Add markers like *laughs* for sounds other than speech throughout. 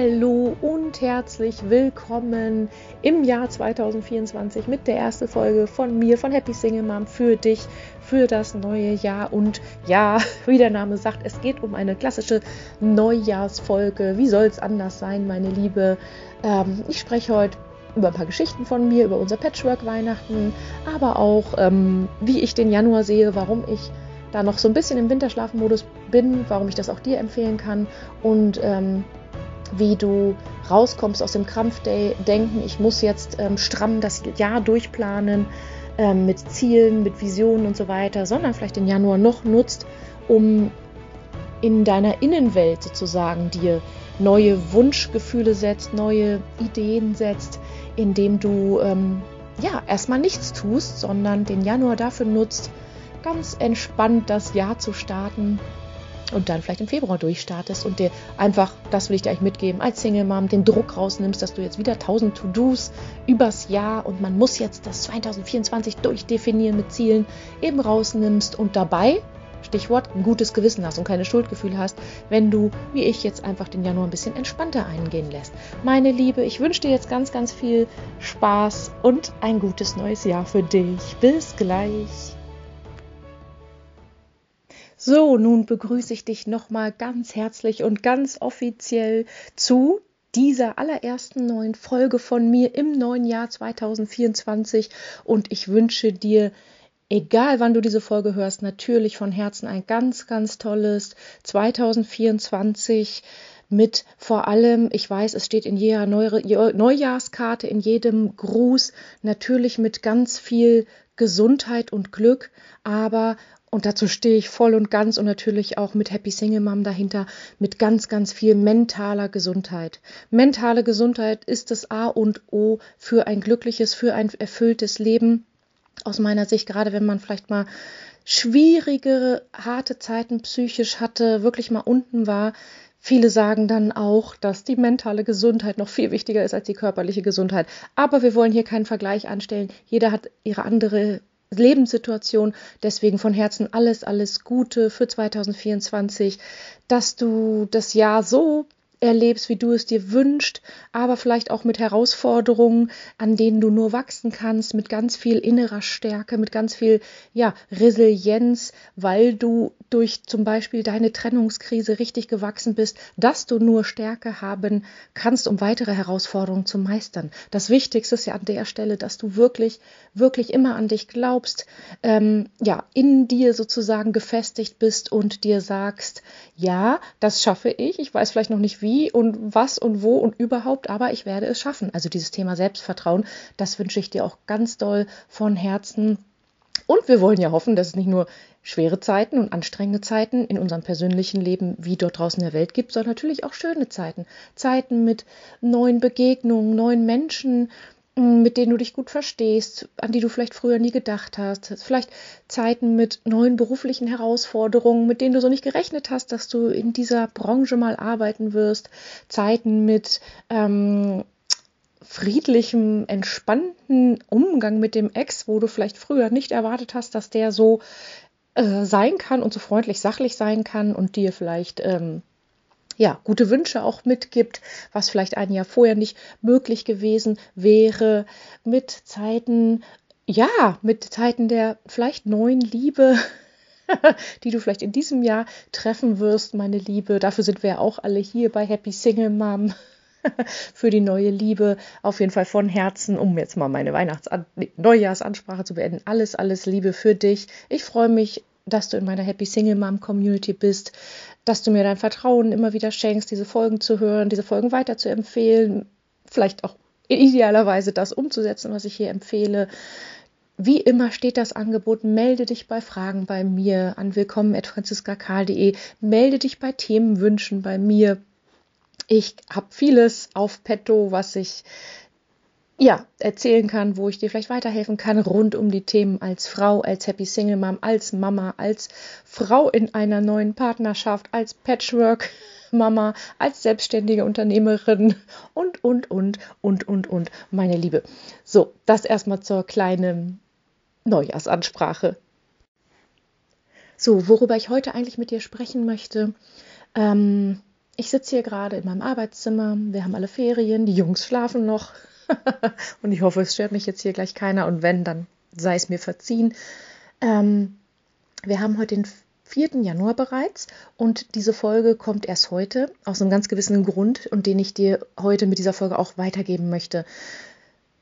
Hallo und herzlich willkommen im Jahr 2024 mit der ersten Folge von mir, von Happy Single Mom für dich, für das neue Jahr. Und ja, *laughs* wie der Name sagt, es geht um eine klassische Neujahrsfolge. Wie soll es anders sein, meine Liebe? Ähm, ich spreche heute über ein paar Geschichten von mir, über unser Patchwork-Weihnachten, aber auch, ähm, wie ich den Januar sehe, warum ich da noch so ein bisschen im Winterschlafmodus bin, warum ich das auch dir empfehlen kann und ähm, wie du rauskommst aus dem Krampfdenken, ich muss jetzt ähm, stramm das Jahr durchplanen ähm, mit Zielen, mit Visionen und so weiter, sondern vielleicht den Januar noch nutzt, um in deiner Innenwelt sozusagen dir neue Wunschgefühle setzt, neue Ideen setzt, indem du ähm, ja erstmal nichts tust, sondern den Januar dafür nutzt, ganz entspannt das Jahr zu starten und dann vielleicht im Februar durchstartest und dir einfach, das will ich dir eigentlich mitgeben, als Single Mom den Druck rausnimmst, dass du jetzt wieder 1000 To-Dos übers Jahr und man muss jetzt das 2024 durchdefinieren mit Zielen eben rausnimmst und dabei Stichwort ein gutes Gewissen hast und keine Schuldgefühle hast, wenn du, wie ich jetzt, einfach den Januar ein bisschen entspannter eingehen lässt. Meine Liebe, ich wünsche dir jetzt ganz, ganz viel Spaß und ein gutes neues Jahr für dich. Bis gleich. So, nun begrüße ich dich nochmal ganz herzlich und ganz offiziell zu dieser allerersten neuen Folge von mir im neuen Jahr 2024 und ich wünsche dir egal wann du diese Folge hörst, natürlich von Herzen ein ganz, ganz tolles 2024 mit vor allem, ich weiß, es steht in jeder Neujahrskarte, in jedem Gruß, natürlich mit ganz viel Gesundheit und Glück, aber und dazu stehe ich voll und ganz und natürlich auch mit Happy Single Mom dahinter, mit ganz, ganz viel mentaler Gesundheit. Mentale Gesundheit ist das A und O für ein glückliches, für ein erfülltes Leben. Aus meiner Sicht, gerade wenn man vielleicht mal schwierige, harte Zeiten psychisch hatte, wirklich mal unten war. Viele sagen dann auch, dass die mentale Gesundheit noch viel wichtiger ist als die körperliche Gesundheit. Aber wir wollen hier keinen Vergleich anstellen. Jeder hat ihre andere Lebenssituation. Deswegen von Herzen alles, alles Gute für 2024, dass du das Jahr so erlebst, wie du es dir wünschst, aber vielleicht auch mit Herausforderungen, an denen du nur wachsen kannst, mit ganz viel innerer Stärke, mit ganz viel ja, Resilienz, weil du durch zum Beispiel deine Trennungskrise richtig gewachsen bist, dass du nur Stärke haben kannst, um weitere Herausforderungen zu meistern. Das Wichtigste ist ja an der Stelle, dass du wirklich, wirklich immer an dich glaubst, ähm, ja, in dir sozusagen gefestigt bist und dir sagst, ja, das schaffe ich. Ich weiß vielleicht noch nicht wie wie und was und wo und überhaupt, aber ich werde es schaffen. Also dieses Thema Selbstvertrauen, das wünsche ich dir auch ganz doll von Herzen. Und wir wollen ja hoffen, dass es nicht nur schwere Zeiten und anstrengende Zeiten in unserem persönlichen Leben wie dort draußen in der Welt gibt, sondern natürlich auch schöne Zeiten. Zeiten mit neuen Begegnungen, neuen Menschen, mit denen du dich gut verstehst, an die du vielleicht früher nie gedacht hast. Vielleicht Zeiten mit neuen beruflichen Herausforderungen, mit denen du so nicht gerechnet hast, dass du in dieser Branche mal arbeiten wirst. Zeiten mit ähm, friedlichem, entspannten Umgang mit dem Ex, wo du vielleicht früher nicht erwartet hast, dass der so äh, sein kann und so freundlich, sachlich sein kann und dir vielleicht ähm, ja, gute Wünsche auch mitgibt, was vielleicht ein Jahr vorher nicht möglich gewesen wäre, mit Zeiten, ja, mit Zeiten der vielleicht neuen Liebe, *laughs* die du vielleicht in diesem Jahr treffen wirst, meine Liebe. Dafür sind wir auch alle hier bei Happy Single Mom. *laughs* für die neue Liebe. Auf jeden Fall von Herzen, um jetzt mal meine Weihnachts nee, Neujahrsansprache zu beenden. Alles, alles Liebe für dich. Ich freue mich, dass du in meiner Happy Single Mom Community bist dass du mir dein Vertrauen immer wieder schenkst, diese Folgen zu hören, diese Folgen weiter zu empfehlen, vielleicht auch idealerweise das umzusetzen, was ich hier empfehle. Wie immer steht das Angebot, melde dich bei Fragen bei mir an willkommen.franziskakal.de, melde dich bei Themenwünschen bei mir. Ich habe vieles auf petto, was ich ja, erzählen kann, wo ich dir vielleicht weiterhelfen kann, rund um die Themen als Frau, als Happy Single Mom, als Mama, als Frau in einer neuen Partnerschaft, als Patchwork Mama, als selbstständige Unternehmerin und, und, und, und, und, und, meine Liebe. So, das erstmal zur kleinen Neujahrsansprache. So, worüber ich heute eigentlich mit dir sprechen möchte, ähm, ich sitze hier gerade in meinem Arbeitszimmer. Wir haben alle Ferien, die Jungs schlafen noch. *laughs* und ich hoffe, es stört mich jetzt hier gleich keiner. Und wenn, dann sei es mir verziehen. Ähm, wir haben heute den 4. Januar bereits und diese Folge kommt erst heute aus einem ganz gewissen Grund und den ich dir heute mit dieser Folge auch weitergeben möchte.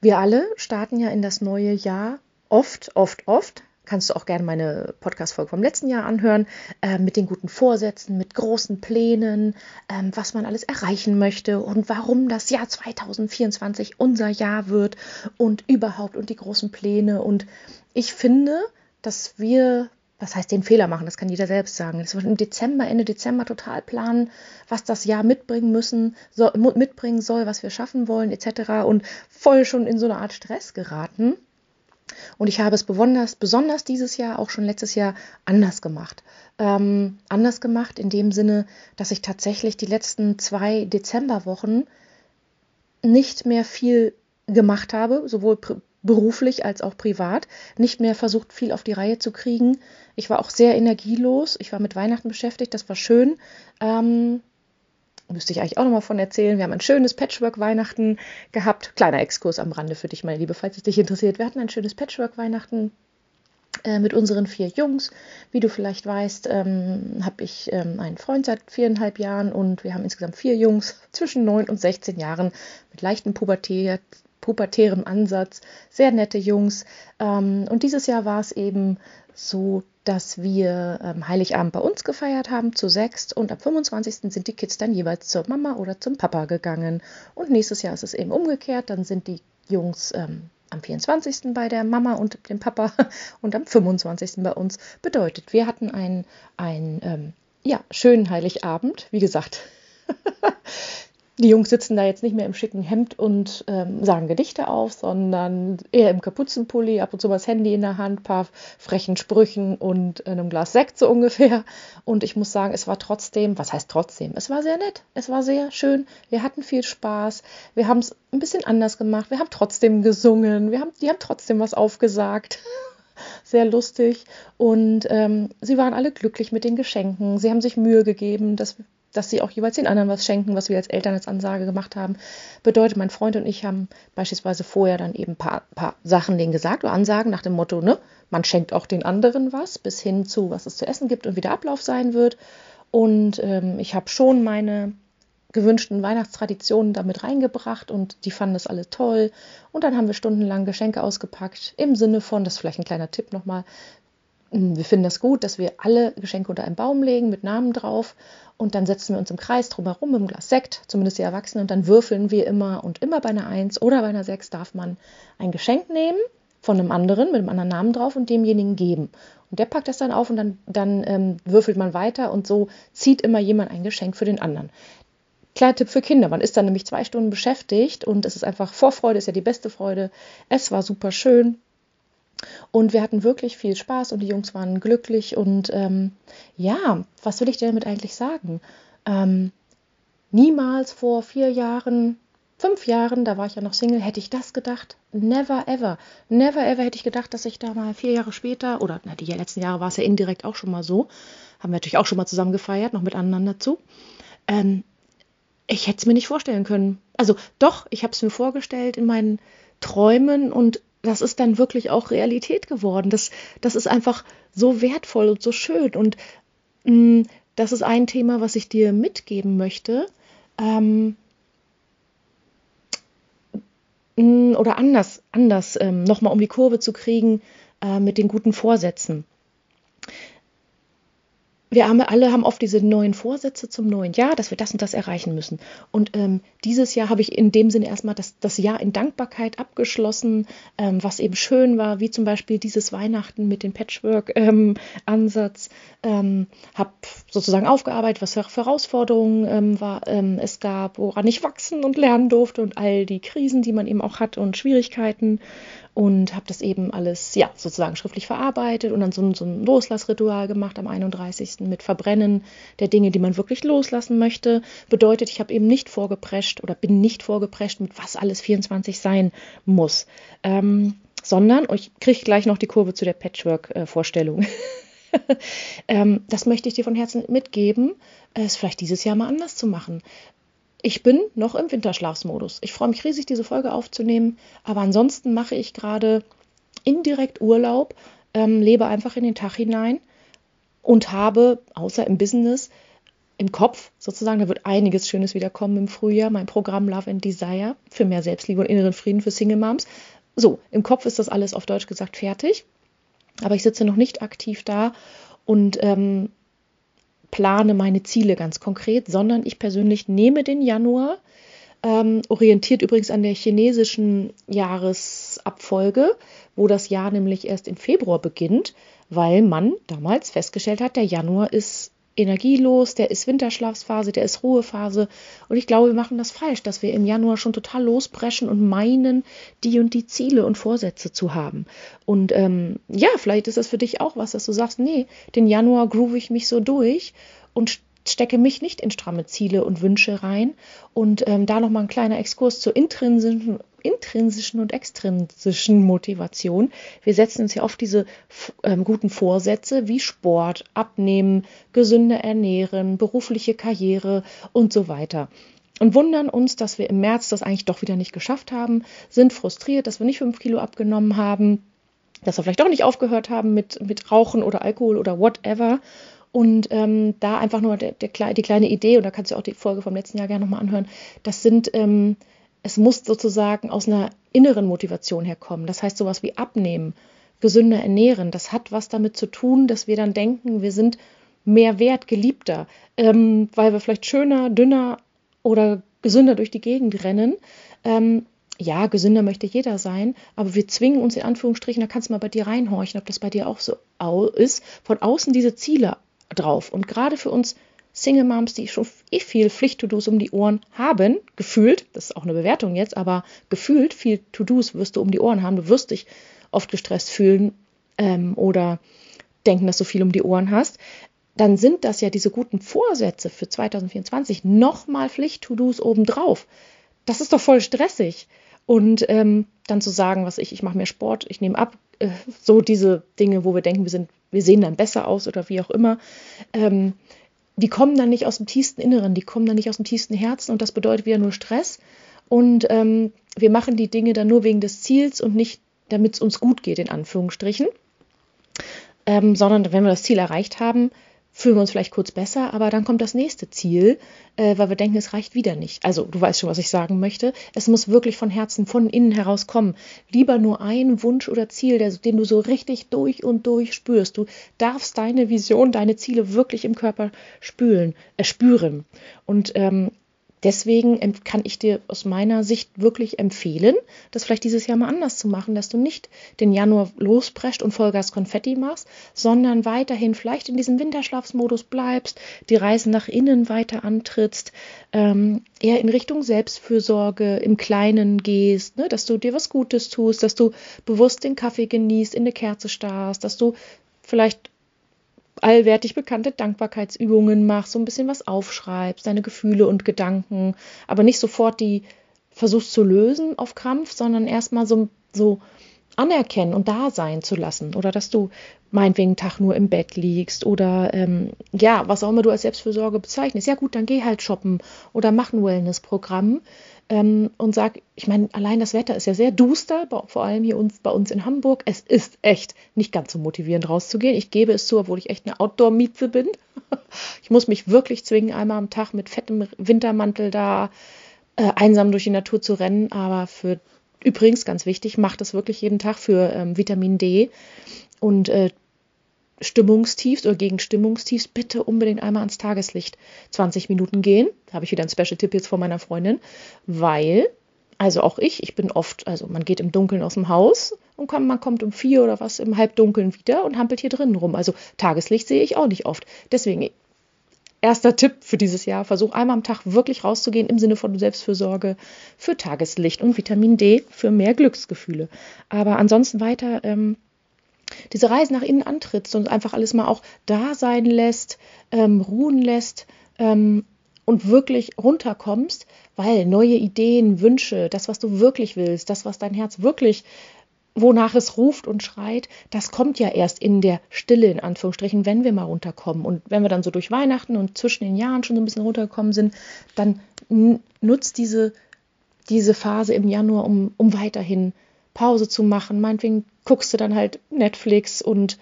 Wir alle starten ja in das neue Jahr oft, oft, oft kannst du auch gerne meine Podcast-Folge vom letzten Jahr anhören, äh, mit den guten Vorsätzen, mit großen Plänen, ähm, was man alles erreichen möchte und warum das Jahr 2024 unser Jahr wird und überhaupt und die großen Pläne. Und ich finde, dass wir, was heißt den Fehler machen, das kann jeder selbst sagen, dass wir im Dezember, Ende Dezember total planen, was das Jahr mitbringen müssen, so, mitbringen soll, was wir schaffen wollen, etc. und voll schon in so eine Art Stress geraten. Und ich habe es besonders, besonders dieses Jahr, auch schon letztes Jahr, anders gemacht. Ähm, anders gemacht in dem Sinne, dass ich tatsächlich die letzten zwei Dezemberwochen nicht mehr viel gemacht habe, sowohl beruflich als auch privat, nicht mehr versucht, viel auf die Reihe zu kriegen. Ich war auch sehr energielos. Ich war mit Weihnachten beschäftigt, das war schön. Ähm, müsste ich eigentlich auch nochmal von erzählen. Wir haben ein schönes Patchwork-Weihnachten gehabt. Kleiner Exkurs am Rande für dich, meine Liebe, falls es dich interessiert. Wir hatten ein schönes Patchwork-Weihnachten äh, mit unseren vier Jungs. Wie du vielleicht weißt, ähm, habe ich ähm, einen Freund seit viereinhalb Jahren und wir haben insgesamt vier Jungs zwischen neun und 16 Jahren mit leichten Pubertät, pubertärem Ansatz. Sehr nette Jungs. Ähm, und dieses Jahr war es eben so, dass wir ähm, Heiligabend bei uns gefeiert haben, zu sechst. Und am 25. sind die Kids dann jeweils zur Mama oder zum Papa gegangen. Und nächstes Jahr ist es eben umgekehrt. Dann sind die Jungs ähm, am 24. bei der Mama und dem Papa *laughs* und am 25. bei uns. Bedeutet, wir hatten einen, einen ähm, ja, schönen Heiligabend. Wie gesagt, *laughs* die Jungs sitzen da jetzt nicht mehr im schicken Hemd und ähm, sagen Gedichte auf, sondern eher im Kapuzenpulli, ab und zu das Handy in der Hand, paar frechen Sprüchen und einem Glas Sekt so ungefähr. Und ich muss sagen, es war trotzdem, was heißt trotzdem? Es war sehr nett, es war sehr schön. Wir hatten viel Spaß. Wir haben es ein bisschen anders gemacht. Wir haben trotzdem gesungen. Wir haben, die haben trotzdem was aufgesagt *laughs* sehr lustig und ähm, sie waren alle glücklich mit den Geschenken. Sie haben sich Mühe gegeben, dass dass sie auch jeweils den anderen was schenken, was wir als Eltern als Ansage gemacht haben. Bedeutet, mein Freund und ich haben beispielsweise vorher dann eben ein paar, paar Sachen denen gesagt oder Ansagen nach dem Motto, ne, man schenkt auch den anderen was, bis hin zu, was es zu essen gibt und wie der Ablauf sein wird. Und ähm, ich habe schon meine gewünschten Weihnachtstraditionen damit reingebracht und die fanden das alle toll. Und dann haben wir stundenlang Geschenke ausgepackt, im Sinne von, das ist vielleicht ein kleiner Tipp nochmal, hm, wir finden das gut, dass wir alle Geschenke unter einen Baum legen mit Namen drauf und dann setzen wir uns im Kreis drumherum mit einem Glas Sekt, zumindest die Erwachsenen, und dann würfeln wir immer und immer bei einer 1 oder bei einer 6 darf man ein Geschenk nehmen von einem anderen mit einem anderen Namen drauf und demjenigen geben. Und der packt das dann auf und dann, dann ähm, würfelt man weiter und so zieht immer jemand ein Geschenk für den anderen. Kleiner Tipp für Kinder. Man ist dann nämlich zwei Stunden beschäftigt und es ist einfach Vorfreude, ist ja die beste Freude. Es war super schön. Und wir hatten wirklich viel Spaß und die Jungs waren glücklich. Und ähm, ja, was will ich dir damit eigentlich sagen? Ähm, niemals vor vier Jahren, fünf Jahren, da war ich ja noch Single, hätte ich das gedacht. Never ever. Never ever hätte ich gedacht, dass ich da mal vier Jahre später, oder na, die letzten Jahre war es ja indirekt auch schon mal so, haben wir natürlich auch schon mal zusammen gefeiert, noch mit anderen dazu. Ähm, ich hätte es mir nicht vorstellen können. Also doch, ich habe es mir vorgestellt in meinen Träumen und das ist dann wirklich auch Realität geworden. Das, das ist einfach so wertvoll und so schön. Und mh, mm, das ist ein Thema, was ich dir mitgeben möchte. Ähm, mm, oder anders, anders ähm, nochmal um die Kurve zu kriegen äh, mit den guten Vorsätzen wir haben, alle haben oft diese neuen Vorsätze zum neuen Jahr, dass wir das und das erreichen müssen. Und ähm, dieses Jahr habe ich in dem Sinne erstmal das, das Jahr in Dankbarkeit abgeschlossen, ähm, was eben schön war, wie zum Beispiel dieses Weihnachten mit dem Patchwork-Ansatz. Ähm, habe sozusagen aufgearbeitet, was für Herausforderungen ähm, war, ähm, es gab, woran ich wachsen und lernen durfte und all die Krisen, die man eben auch hat und Schwierigkeiten und habe das eben alles ja sozusagen schriftlich verarbeitet und dann so, so ein Loslassritual gemacht am 31. mit Verbrennen der Dinge, die man wirklich loslassen möchte. Bedeutet, ich habe eben nicht vorgeprescht oder bin nicht vorgeprescht, mit was alles 24 sein muss, ähm, sondern ich kriege gleich noch die Kurve zu der Patchwork-Vorstellung. *laughs* ähm, das möchte ich dir von Herzen mitgeben, es vielleicht dieses Jahr mal anders zu machen. Ich bin noch im Winterschlafsmodus. Ich freue mich riesig, diese Folge aufzunehmen, aber ansonsten mache ich gerade indirekt Urlaub, ähm, lebe einfach in den Tag hinein und habe, außer im Business, im Kopf sozusagen, da wird einiges Schönes wiederkommen im Frühjahr, mein Programm Love and Desire für mehr Selbstliebe und inneren Frieden für Single Moms. So, im Kopf ist das alles auf Deutsch gesagt fertig, aber ich sitze noch nicht aktiv da und ähm, plane meine Ziele ganz konkret, sondern ich persönlich nehme den Januar, ähm, orientiert übrigens an der chinesischen Jahresabfolge, wo das Jahr nämlich erst im Februar beginnt, weil man damals festgestellt hat, der Januar ist energielos, der ist Winterschlafsphase, der ist Ruhephase. Und ich glaube, wir machen das falsch, dass wir im Januar schon total losbrechen und meinen, die und die Ziele und Vorsätze zu haben. Und ähm, ja, vielleicht ist das für dich auch was, dass du sagst, nee, den Januar groove ich mich so durch und stecke mich nicht in stramme Ziele und Wünsche rein. Und ähm, da nochmal ein kleiner Exkurs zur intrinsischen, intrinsischen und extrinsischen Motivation. Wir setzen uns ja oft diese ähm, guten Vorsätze wie Sport, Abnehmen, gesünder ernähren, berufliche Karriere und so weiter und wundern uns, dass wir im März das eigentlich doch wieder nicht geschafft haben, sind frustriert, dass wir nicht fünf Kilo abgenommen haben, dass wir vielleicht doch nicht aufgehört haben mit, mit Rauchen oder Alkohol oder whatever und ähm, da einfach nur der, der, die kleine Idee, und da kannst du auch die Folge vom letzten Jahr gerne nochmal anhören, das sind, ähm, es muss sozusagen aus einer inneren Motivation herkommen. Das heißt, sowas wie abnehmen, gesünder ernähren, das hat was damit zu tun, dass wir dann denken, wir sind mehr wert, geliebter, ähm, weil wir vielleicht schöner, dünner oder gesünder durch die Gegend rennen. Ähm, ja, gesünder möchte jeder sein, aber wir zwingen uns in Anführungsstrichen, da kannst du mal bei dir reinhorchen, ob das bei dir auch so ist, von außen diese Ziele drauf. Und gerade für uns Single Moms, die schon eh viel Pflicht-To-Dos um die Ohren haben, gefühlt, das ist auch eine Bewertung jetzt, aber gefühlt viel To-Dos wirst du um die Ohren haben. Du wirst dich oft gestresst fühlen ähm, oder denken, dass du viel um die Ohren hast. Dann sind das ja diese guten Vorsätze für 2024 nochmal Pflicht-To-Dos obendrauf. Das ist doch voll stressig. Und ähm, dann zu sagen, was ich, ich mache mehr Sport, ich nehme ab, äh, so diese Dinge, wo wir denken, wir sind, wir sehen dann besser aus oder wie auch immer, ähm, die kommen dann nicht aus dem tiefsten Inneren, die kommen dann nicht aus dem tiefsten Herzen und das bedeutet wieder nur Stress. Und ähm, wir machen die Dinge dann nur wegen des Ziels und nicht, damit es uns gut geht, in Anführungsstrichen. Ähm, sondern wenn wir das Ziel erreicht haben, fühlen wir uns vielleicht kurz besser, aber dann kommt das nächste Ziel, äh, weil wir denken, es reicht wieder nicht. Also du weißt schon, was ich sagen möchte. Es muss wirklich von Herzen, von innen heraus kommen. Lieber nur ein Wunsch oder Ziel, der, den du so richtig durch und durch spürst. Du darfst deine Vision, deine Ziele wirklich im Körper spülen, äh, spüren. Und ähm, Deswegen kann ich dir aus meiner Sicht wirklich empfehlen, das vielleicht dieses Jahr mal anders zu machen, dass du nicht den Januar losprescht und Vollgas Konfetti machst, sondern weiterhin vielleicht in diesem Winterschlafsmodus bleibst, die Reise nach innen weiter antrittst, ähm, eher in Richtung Selbstfürsorge im Kleinen gehst, ne, dass du dir was Gutes tust, dass du bewusst den Kaffee genießt, in eine Kerze starrst, dass du vielleicht allwertig bekannte Dankbarkeitsübungen machst, so ein bisschen was aufschreibst, deine Gefühle und Gedanken, aber nicht sofort die versuchst zu lösen auf Krampf, sondern erstmal so, so anerkennen und da sein zu lassen. Oder dass du meinetwegen Tag nur im Bett liegst oder ähm, ja, was auch immer du als Selbstfürsorge bezeichnest. Ja gut, dann geh halt shoppen oder mach ein Wellness-Programm ähm, und sag, ich meine, allein das Wetter ist ja sehr duster, vor allem hier uns, bei uns in Hamburg. Es ist echt nicht ganz so motivierend rauszugehen. Ich gebe es zu, obwohl ich echt eine Outdoor-Mieze bin. *laughs* ich muss mich wirklich zwingen, einmal am Tag mit fettem Wintermantel da äh, einsam durch die Natur zu rennen. Aber für übrigens ganz wichtig, macht das wirklich jeden Tag für ähm, Vitamin D und äh, Stimmungstiefs oder gegen Stimmungstiefs bitte unbedingt einmal ans Tageslicht 20 Minuten gehen. Da habe ich wieder einen Special-Tipp jetzt von meiner Freundin, weil, also auch ich, ich bin oft, also man geht im Dunkeln aus dem Haus und kommt, man kommt um vier oder was im Halbdunkeln wieder und hampelt hier drinnen rum. Also Tageslicht sehe ich auch nicht oft. Deswegen erster Tipp für dieses Jahr, versuch einmal am Tag wirklich rauszugehen im Sinne von Selbstfürsorge für Tageslicht und Vitamin D für mehr Glücksgefühle. Aber ansonsten weiter ähm, diese Reise nach innen antrittst und einfach alles mal auch da sein lässt, ähm, ruhen lässt ähm, und wirklich runterkommst, weil neue Ideen, Wünsche, das, was du wirklich willst, das, was dein Herz wirklich wonach es ruft und schreit, das kommt ja erst in der Stille, in Anführungsstrichen, wenn wir mal runterkommen. Und wenn wir dann so durch Weihnachten und zwischen den Jahren schon so ein bisschen runtergekommen sind, dann nutzt diese, diese Phase im Januar, um, um weiterhin Pause zu machen. Meinetwegen guckst du dann halt Netflix und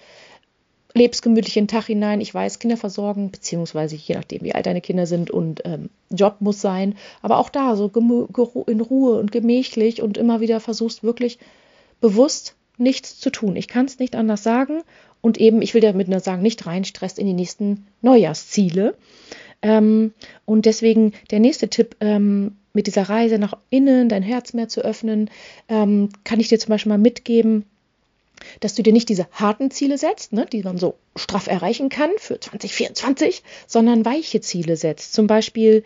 lebst gemütlich den Tag hinein. Ich weiß, Kinder versorgen, beziehungsweise je nachdem, wie alt deine Kinder sind und ähm, Job muss sein. Aber auch da so in Ruhe und gemächlich und immer wieder versuchst wirklich bewusst nichts zu tun. Ich kann es nicht anders sagen. Und eben, ich will damit nur sagen, nicht reinstresst in die nächsten Neujahrsziele. Ähm, und deswegen der nächste Tipp ähm, mit dieser Reise nach innen, dein Herz mehr zu öffnen, ähm, kann ich dir zum Beispiel mal mitgeben, dass du dir nicht diese harten Ziele setzt, ne, die man so straff erreichen kann für 2024, sondern weiche Ziele setzt. Zum Beispiel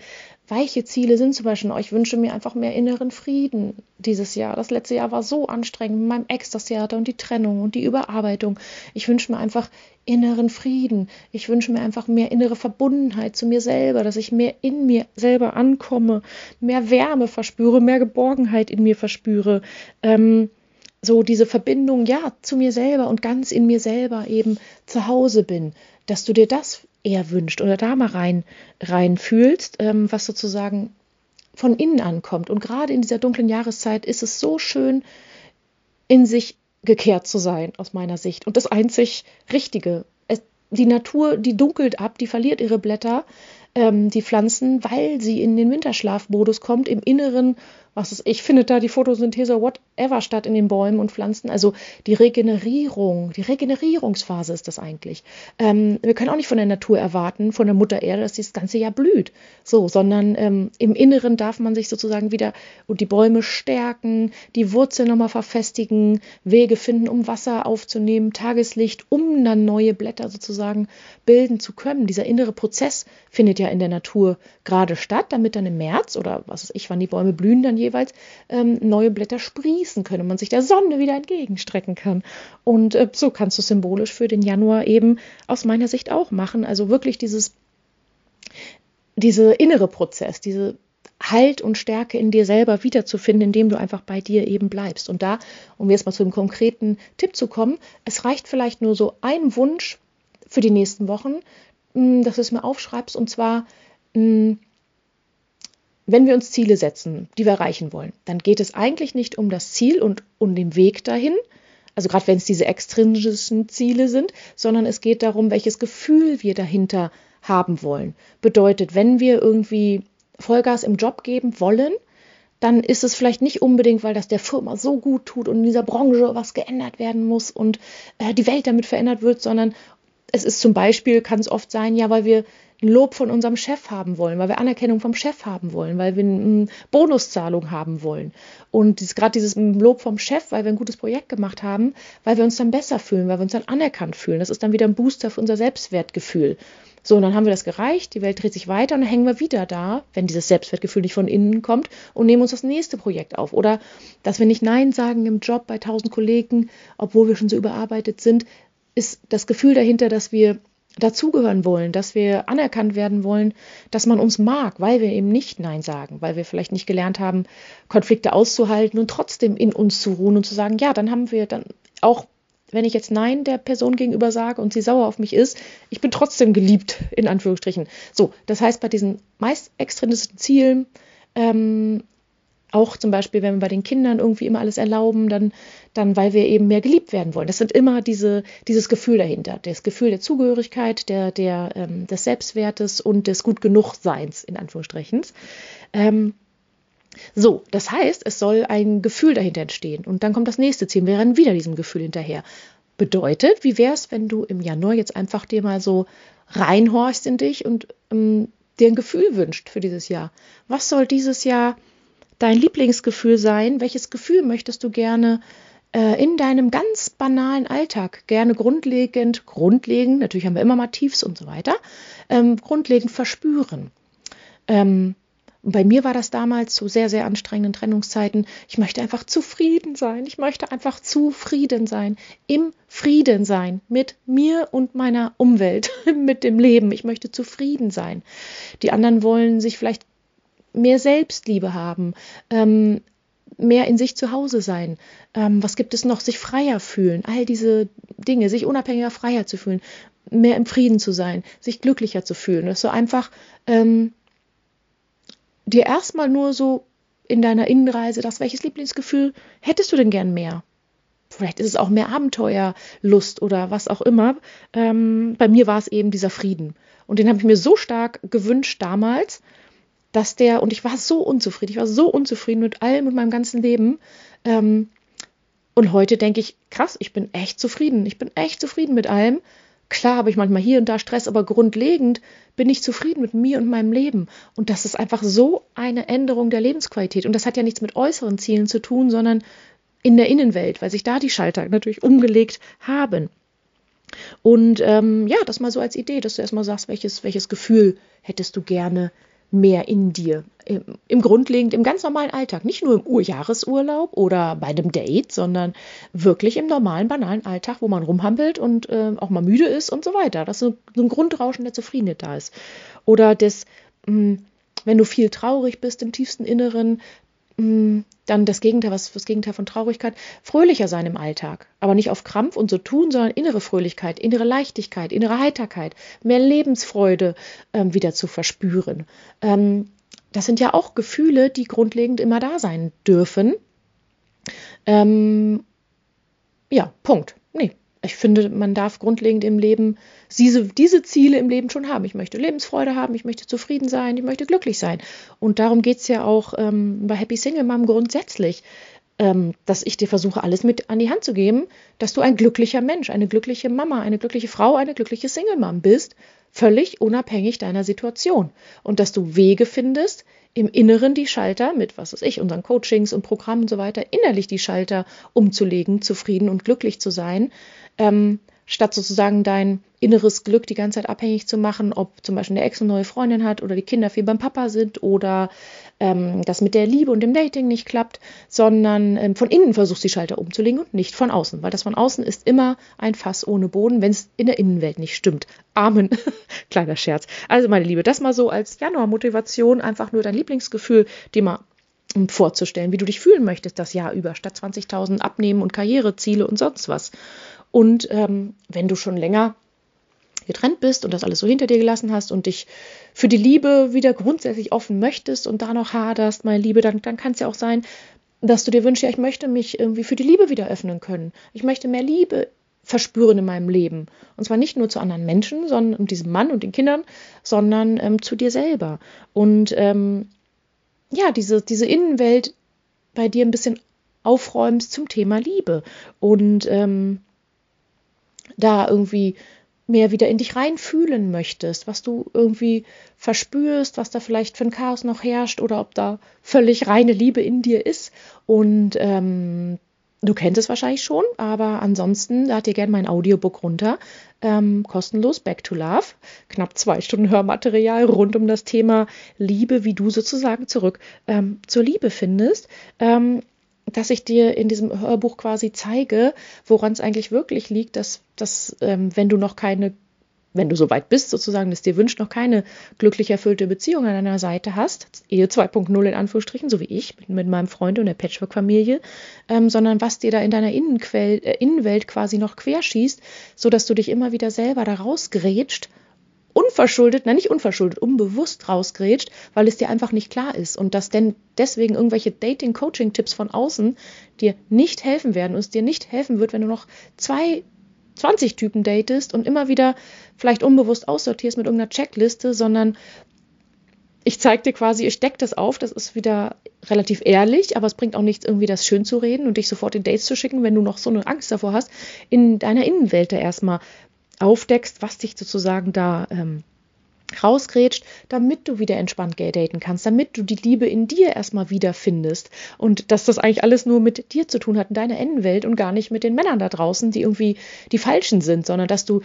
weiche Ziele sind zum Beispiel, oh, ich wünsche mir einfach mehr inneren Frieden dieses Jahr. Das letzte Jahr war so anstrengend mit meinem Ex, das Theater und die Trennung und die Überarbeitung. Ich wünsche mir einfach inneren Frieden. Ich wünsche mir einfach mehr innere Verbundenheit zu mir selber, dass ich mehr in mir selber ankomme, mehr Wärme verspüre, mehr Geborgenheit in mir verspüre. Ähm, so diese Verbindung, ja, zu mir selber und ganz in mir selber eben zu Hause bin, dass du dir das eher wünscht oder da mal rein, rein fühlst, ähm, was sozusagen von innen ankommt. Und gerade in dieser dunklen Jahreszeit ist es so schön, in sich gekehrt zu sein, aus meiner Sicht. Und das einzig Richtige. Es, die Natur, die dunkelt ab, die verliert ihre Blätter, ähm, die Pflanzen, weil sie in den Winterschlafmodus kommt, im Inneren was ist, ich finde da die Photosynthese whatever statt in den Bäumen und Pflanzen. Also die Regenerierung, die Regenerierungsphase ist das eigentlich. Ähm, wir können auch nicht von der Natur erwarten, von der Mutter Erde, dass das ganze Jahr blüht. So, sondern ähm, im Inneren darf man sich sozusagen wieder und die Bäume stärken, die Wurzeln nochmal verfestigen, Wege finden, um Wasser aufzunehmen, Tageslicht, um dann neue Blätter sozusagen bilden zu können. Dieser innere Prozess findet ja in der Natur gerade statt, damit dann im März oder was weiß ich, wann die Bäume blühen, dann jeweils ähm, neue Blätter sprießen können und man sich der Sonne wieder entgegenstrecken kann. Und äh, so kannst du symbolisch für den Januar eben aus meiner Sicht auch machen. Also wirklich dieses, diese innere Prozess, diese Halt und Stärke in dir selber wiederzufinden, indem du einfach bei dir eben bleibst. Und da, um jetzt mal zu einem konkreten Tipp zu kommen, es reicht vielleicht nur so ein Wunsch für die nächsten Wochen, hm, dass du es mir aufschreibst, und zwar, hm, wenn wir uns Ziele setzen, die wir erreichen wollen, dann geht es eigentlich nicht um das Ziel und um den Weg dahin, also gerade wenn es diese extrinsischen Ziele sind, sondern es geht darum, welches Gefühl wir dahinter haben wollen. Bedeutet, wenn wir irgendwie Vollgas im Job geben wollen, dann ist es vielleicht nicht unbedingt, weil das der Firma so gut tut und in dieser Branche was geändert werden muss und äh, die Welt damit verändert wird, sondern es ist zum Beispiel, kann es oft sein, ja, weil wir Lob von unserem Chef haben wollen, weil wir Anerkennung vom Chef haben wollen, weil wir eine Bonuszahlung haben wollen. Und gerade dieses Lob vom Chef, weil wir ein gutes Projekt gemacht haben, weil wir uns dann besser fühlen, weil wir uns dann anerkannt fühlen. Das ist dann wieder ein Booster für unser Selbstwertgefühl. So, und dann haben wir das gereicht, die Welt dreht sich weiter und dann hängen wir wieder da, wenn dieses Selbstwertgefühl nicht von innen kommt und nehmen uns das nächste Projekt auf. Oder dass wir nicht Nein sagen im Job bei tausend Kollegen, obwohl wir schon so überarbeitet sind, ist das Gefühl dahinter, dass wir dazugehören wollen, dass wir anerkannt werden wollen, dass man uns mag, weil wir eben nicht Nein sagen, weil wir vielleicht nicht gelernt haben, Konflikte auszuhalten und trotzdem in uns zu ruhen und zu sagen, ja, dann haben wir dann auch, wenn ich jetzt Nein der Person gegenüber sage und sie sauer auf mich ist, ich bin trotzdem geliebt, in Anführungsstrichen. So, das heißt, bei diesen meist extrinsischen Zielen ähm, auch zum Beispiel, wenn wir bei den Kindern irgendwie immer alles erlauben, dann, dann weil wir eben mehr geliebt werden wollen. Das sind immer diese, dieses Gefühl dahinter. Das Gefühl der Zugehörigkeit, der, der, ähm, des Selbstwertes und des gut genug Seins, in Anführungsstrichen. Ähm, so, das heißt, es soll ein Gefühl dahinter entstehen. Und dann kommt das nächste Ziel. Wir rennen wieder diesem Gefühl hinterher. Bedeutet, wie wäre es, wenn du im Januar jetzt einfach dir mal so reinhorchst in dich und ähm, dir ein Gefühl wünscht für dieses Jahr? Was soll dieses Jahr dein Lieblingsgefühl sein? Welches Gefühl möchtest du gerne äh, in deinem ganz banalen Alltag, gerne grundlegend, grundlegend, natürlich haben wir immer mal Tiefs und so weiter, ähm, grundlegend verspüren? Ähm, bei mir war das damals zu sehr, sehr anstrengenden Trennungszeiten. Ich möchte einfach zufrieden sein. Ich möchte einfach zufrieden sein. Im Frieden sein. Mit mir und meiner Umwelt. *laughs* mit dem Leben. Ich möchte zufrieden sein. Die anderen wollen sich vielleicht mehr Selbstliebe haben, ähm, mehr in sich zu Hause sein. Ähm, was gibt es noch? Sich freier fühlen. All diese Dinge, sich unabhängiger, freier zu fühlen, mehr im Frieden zu sein, sich glücklicher zu fühlen. Dass du einfach ähm, dir erstmal nur so in deiner Innenreise das, welches Lieblingsgefühl hättest du denn gern mehr? Vielleicht ist es auch mehr Abenteuerlust oder was auch immer. Ähm, bei mir war es eben dieser Frieden. Und den habe ich mir so stark gewünscht damals, dass der, und ich war so unzufrieden, ich war so unzufrieden mit allem, mit meinem ganzen Leben. Ähm, und heute denke ich, krass, ich bin echt zufrieden. Ich bin echt zufrieden mit allem. Klar habe ich manchmal hier und da Stress, aber grundlegend bin ich zufrieden mit mir und meinem Leben. Und das ist einfach so eine Änderung der Lebensqualität. Und das hat ja nichts mit äußeren Zielen zu tun, sondern in der Innenwelt, weil sich da die Schalter natürlich umgelegt haben. Und ähm, ja, das mal so als Idee, dass du erstmal sagst, welches, welches Gefühl hättest du gerne mehr in dir. Im, Im, grundlegend, im ganz normalen Alltag. Nicht nur im Urjahresurlaub oder bei einem Date, sondern wirklich im normalen, banalen Alltag, wo man rumhampelt und äh, auch mal müde ist und so weiter. Dass so, so ein Grundrauschen der Zufriedenheit da ist. Oder das, mh, hm, wenn du viel traurig bist im tiefsten Inneren, Mm, dann das Gegenteil, was das Gegenteil von Traurigkeit, fröhlicher sein im Alltag. Aber nicht auf Krampf und so tun, sondern innere Fröhlichkeit, innere Leichtigkeit, innere Heiterkeit, mehr Lebensfreude ähm, wieder zu verspüren. Ähm, das sind ja auch Gefühle, die grundlegend immer da sein dürfen. Ähm, ja, Punkt. Nee, ich finde, man darf grundlegend im Leben diese, diese Ziele im Leben schon haben. Ich möchte Lebensfreude haben, ich möchte zufrieden sein, ich möchte glücklich sein. Und darum geht es ja auch ähm, bei Happy Single Mom grundsätzlich, ähm, dass ich dir versuche, alles mit an die Hand zu geben, dass du ein glücklicher Mensch, eine glückliche Mama, eine glückliche Frau, eine glückliche Single Mom bist, völlig unabhängig deiner Situation. Und dass du Wege findest, im Inneren die Schalter mit, was weiß ich, unseren Coachings und Programmen und so weiter, innerlich die Schalter umzulegen, zufrieden und glücklich zu sein, ähm, statt sozusagen dein inneres Glück die ganze Zeit abhängig zu machen, ob zum Beispiel der Ex eine neue Freundin hat oder die Kinder viel beim Papa sind oder ähm, das mit der Liebe und dem Dating nicht klappt, sondern ähm, von innen versuchst die Schalter umzulegen und nicht von außen, weil das von außen ist immer ein Fass ohne Boden, wenn es in der Innenwelt nicht stimmt. Amen. *laughs* Kleiner Scherz. Also meine Liebe, das mal so als Januar-Motivation, einfach nur dein Lieblingsgefühl, dir mal vorzustellen, wie du dich fühlen möchtest das Jahr über, statt 20.000 Abnehmen und Karriereziele und sonst was. Und ähm, wenn du schon länger getrennt bist und das alles so hinter dir gelassen hast und dich für die Liebe wieder grundsätzlich offen möchtest und da noch haderst, meine Liebe, dann, dann kann es ja auch sein, dass du dir wünschst, ja, ich möchte mich irgendwie für die Liebe wieder öffnen können. Ich möchte mehr Liebe verspüren in meinem Leben. Und zwar nicht nur zu anderen Menschen, sondern diesem Mann und den Kindern, sondern ähm, zu dir selber. Und ähm, ja, diese, diese Innenwelt bei dir ein bisschen aufräumst zum Thema Liebe. Und ähm, da irgendwie mehr wieder in dich reinfühlen möchtest, was du irgendwie verspürst, was da vielleicht für ein Chaos noch herrscht oder ob da völlig reine Liebe in dir ist. Und ähm, du kennst es wahrscheinlich schon, aber ansonsten lad dir gerne mein Audiobook runter. Ähm, kostenlos Back to Love. Knapp zwei Stunden Hörmaterial rund um das Thema Liebe, wie du sozusagen zurück ähm, zur Liebe findest. Dass ich dir in diesem Hörbuch quasi zeige, woran es eigentlich wirklich liegt, dass, dass ähm, wenn du noch keine, wenn du so weit bist, sozusagen, dass dir wünscht, noch keine glücklich erfüllte Beziehung an deiner Seite hast, Ehe 2.0 in Anführungsstrichen, so wie ich mit, mit meinem Freund und der Patchwork-Familie, ähm, sondern was dir da in deiner Innenquell, äh, Innenwelt quasi noch querschießt, sodass du dich immer wieder selber da rausgrätscht unverschuldet, na nicht unverschuldet, unbewusst rausgrätscht, weil es dir einfach nicht klar ist. Und dass denn deswegen irgendwelche Dating-Coaching-Tipps von außen dir nicht helfen werden und es dir nicht helfen wird, wenn du noch zwei 20 Typen datest und immer wieder vielleicht unbewusst aussortierst mit irgendeiner Checkliste, sondern ich zeige dir quasi, ich decke das auf, das ist wieder relativ ehrlich, aber es bringt auch nichts, irgendwie das schön zu reden und dich sofort in Dates zu schicken, wenn du noch so eine Angst davor hast, in deiner Innenwelt da erstmal aufdeckst, was dich sozusagen da ähm, rausgrätscht, damit du wieder entspannt daten kannst, damit du die Liebe in dir erstmal wiederfindest und dass das eigentlich alles nur mit dir zu tun hat in deiner Innenwelt und gar nicht mit den Männern da draußen, die irgendwie die falschen sind, sondern dass du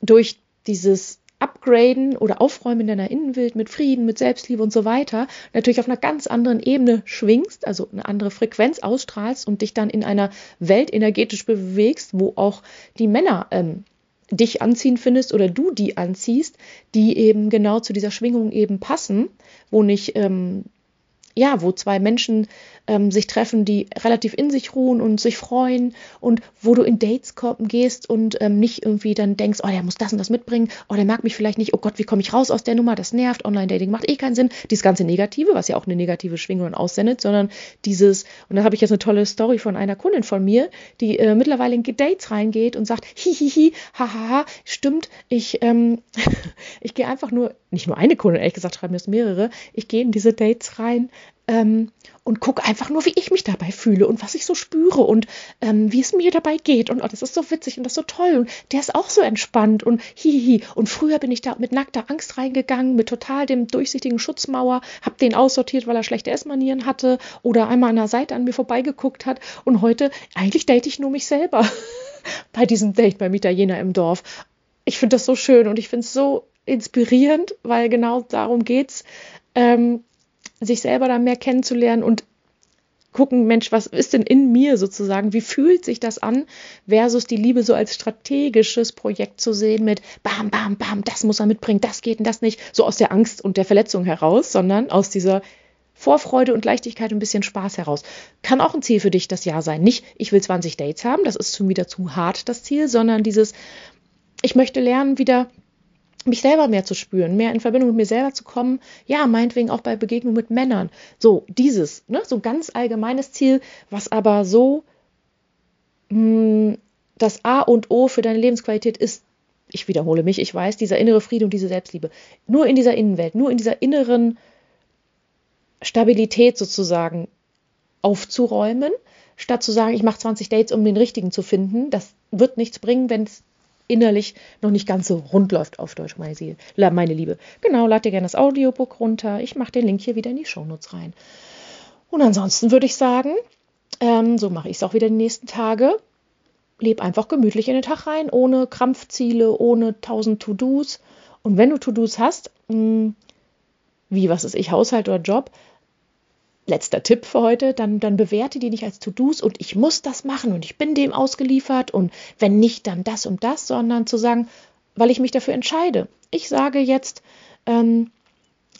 durch dieses Upgraden oder Aufräumen in deiner Innenwelt mit Frieden, mit Selbstliebe und so weiter natürlich auf einer ganz anderen Ebene schwingst, also eine andere Frequenz ausstrahlst und dich dann in einer Welt energetisch bewegst, wo auch die Männer ähm, dich anziehen findest oder du die anziehst, die eben genau zu dieser Schwingung eben passen, wo nicht ähm, ja, wo zwei Menschen ähm, sich treffen, die relativ in sich ruhen und sich freuen und wo du in Dates gehst und ähm, nicht irgendwie dann denkst, oh, der muss das und das mitbringen, oh, der mag mich vielleicht nicht, oh Gott, wie komme ich raus aus der Nummer, das nervt, Online-Dating macht eh keinen Sinn, dieses ganze Negative, was ja auch eine negative Schwingung aussendet, sondern dieses, und da habe ich jetzt eine tolle Story von einer Kundin von mir, die äh, mittlerweile in Dates reingeht und sagt, hihihi, hahaha, stimmt, ich, ähm, *laughs* ich gehe einfach nur, nicht nur eine Kundin, ehrlich gesagt, schreiben mir es mehrere, ich gehe in diese Dates rein, ähm, und gucke einfach nur, wie ich mich dabei fühle und was ich so spüre und ähm, wie es mir dabei geht. Und oh, das ist so witzig und das ist so toll. Und der ist auch so entspannt und hihihi. Und früher bin ich da mit nackter Angst reingegangen, mit total dem durchsichtigen Schutzmauer, hab den aussortiert, weil er schlechte Essmanieren hatte oder einmal an der Seite an mir vorbeigeguckt hat. Und heute, eigentlich date ich nur mich selber *laughs* bei diesem Date beim Italiener im Dorf. Ich finde das so schön und ich finde es so inspirierend, weil genau darum geht's. Ähm, sich selber da mehr kennenzulernen und gucken, Mensch, was ist denn in mir sozusagen? Wie fühlt sich das an? Versus die Liebe so als strategisches Projekt zu sehen mit bam, bam, bam, das muss er mitbringen, das geht und das nicht. So aus der Angst und der Verletzung heraus, sondern aus dieser Vorfreude und Leichtigkeit und ein bisschen Spaß heraus. Kann auch ein Ziel für dich das Jahr sein. Nicht, ich will 20 Dates haben, das ist schon wieder zu hart, das Ziel, sondern dieses, ich möchte lernen, wieder mich selber mehr zu spüren, mehr in Verbindung mit mir selber zu kommen, ja, meinetwegen auch bei Begegnungen mit Männern. So, dieses, ne, so ganz allgemeines Ziel, was aber so mh, hm, das A und O für deine Lebensqualität ist, ich wiederhole mich, ich weiß, dieser innere Friede und diese Selbstliebe. Nur in dieser Innenwelt, nur in dieser inneren Stabilität sozusagen aufzuräumen, statt zu sagen, ich mache 20 Dates, um den richtigen zu finden. Das wird nichts bringen, wenn es innerlich noch nicht ganz so rund läuft auf Deutsch, meine, Seele, meine Liebe. Genau, lad dir gerne das Audiobook runter. Ich mache den Link hier wieder in die Shownotes rein. Und ansonsten würde ich sagen, ähm, so mache ich es auch wieder die nächsten Tage. Leb einfach gemütlich in den Tag rein, ohne Krampfziele, ohne tausend To-Dos. Und wenn du To-Dos hast, mh, hm, wie, was ist ich, Haushalt oder Job, letzter Tipp für heute, dann, dann bewerte die nicht als To-Dos und ich muss das machen und ich bin dem ausgeliefert und wenn nicht, dann das und das, sondern zu sagen, weil ich mich dafür entscheide. Ich sage jetzt, ähm,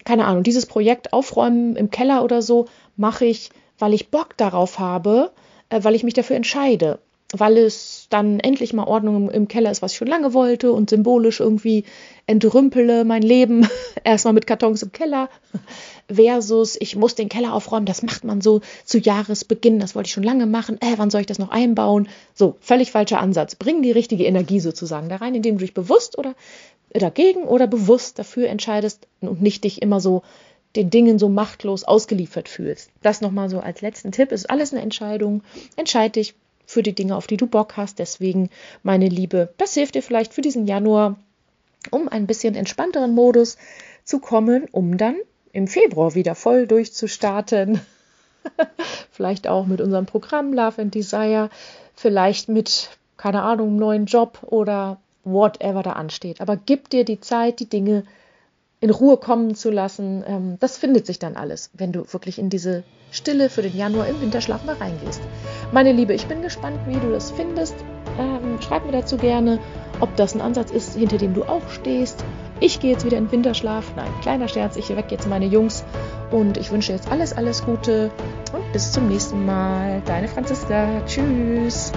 keine Ahnung, dieses Projekt aufräumen im Keller oder so mache ich, weil ich Bock darauf habe, äh, weil ich mich dafür entscheide, weil es dann endlich mal Ordnung im, im Keller ist, was ich schon lange wollte und symbolisch irgendwie entrümpele mein Leben *laughs* erstmal mit Kartons im Keller versus ich muss den Keller aufräumen, das macht man so zu Jahresbeginn, das wollte ich schon lange machen, äh, wann soll ich das noch einbauen? So, völlig falscher Ansatz. Bring die richtige Energie sozusagen da rein, indem du dich bewusst oder dagegen oder bewusst dafür entscheidest und nicht dich immer so den Dingen so machtlos ausgeliefert fühlst. Das nochmal so als letzten Tipp. Ist alles eine Entscheidung. Entscheide dich für die Dinge, auf die du Bock hast. Deswegen, meine Liebe, das hilft dir vielleicht für diesen Januar, um ein bisschen entspannteren Modus zu kommen, um dann im Februar wieder voll durchzustarten. *laughs* vielleicht auch mit unserem Programm Love and Desire, vielleicht mit, keine Ahnung, einem neuen Job oder whatever da ansteht. Aber gib dir die Zeit, die Dinge in Ruhe kommen zu lassen. Ähm, das findet sich dann alles, wenn du wirklich in diese Stille für den Januar im Winterschlaf mal reingehst. Meine Liebe, ich bin gespannt, wie du das findest. Ähm, schreib mir dazu gerne, ob das ein Ansatz ist, hinter dem du auch stehst ich gehe jetzt wieder in Winterschlaf. Nein, kleiner Scherz, ich weck jetzt meine Jungs und ich wünsche jetzt alles, alles Gute und bis zum nächsten Mal. Deine Franziska. Tschüss.